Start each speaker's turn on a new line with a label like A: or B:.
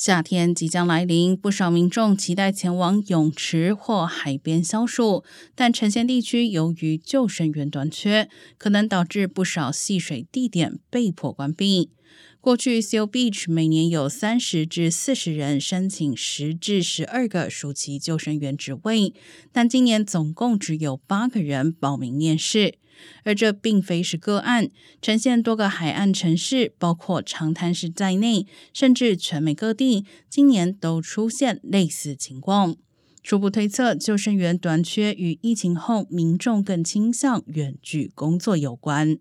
A: 夏天即将来临，不少民众期待前往泳池或海边消暑，但城县地区由于救生员短缺，可能导致不少戏水地点被迫关闭。过去，Seal Beach 每年有三十至四十人申请十至十二个暑期救生员职位，但今年总共只有八个人报名面试。而这并非是个案，呈现多个海岸城市，包括长滩市在内，甚至全美各地，今年都出现类似情况。初步推测，救生员短缺与疫情后民众更倾向远距工作有关。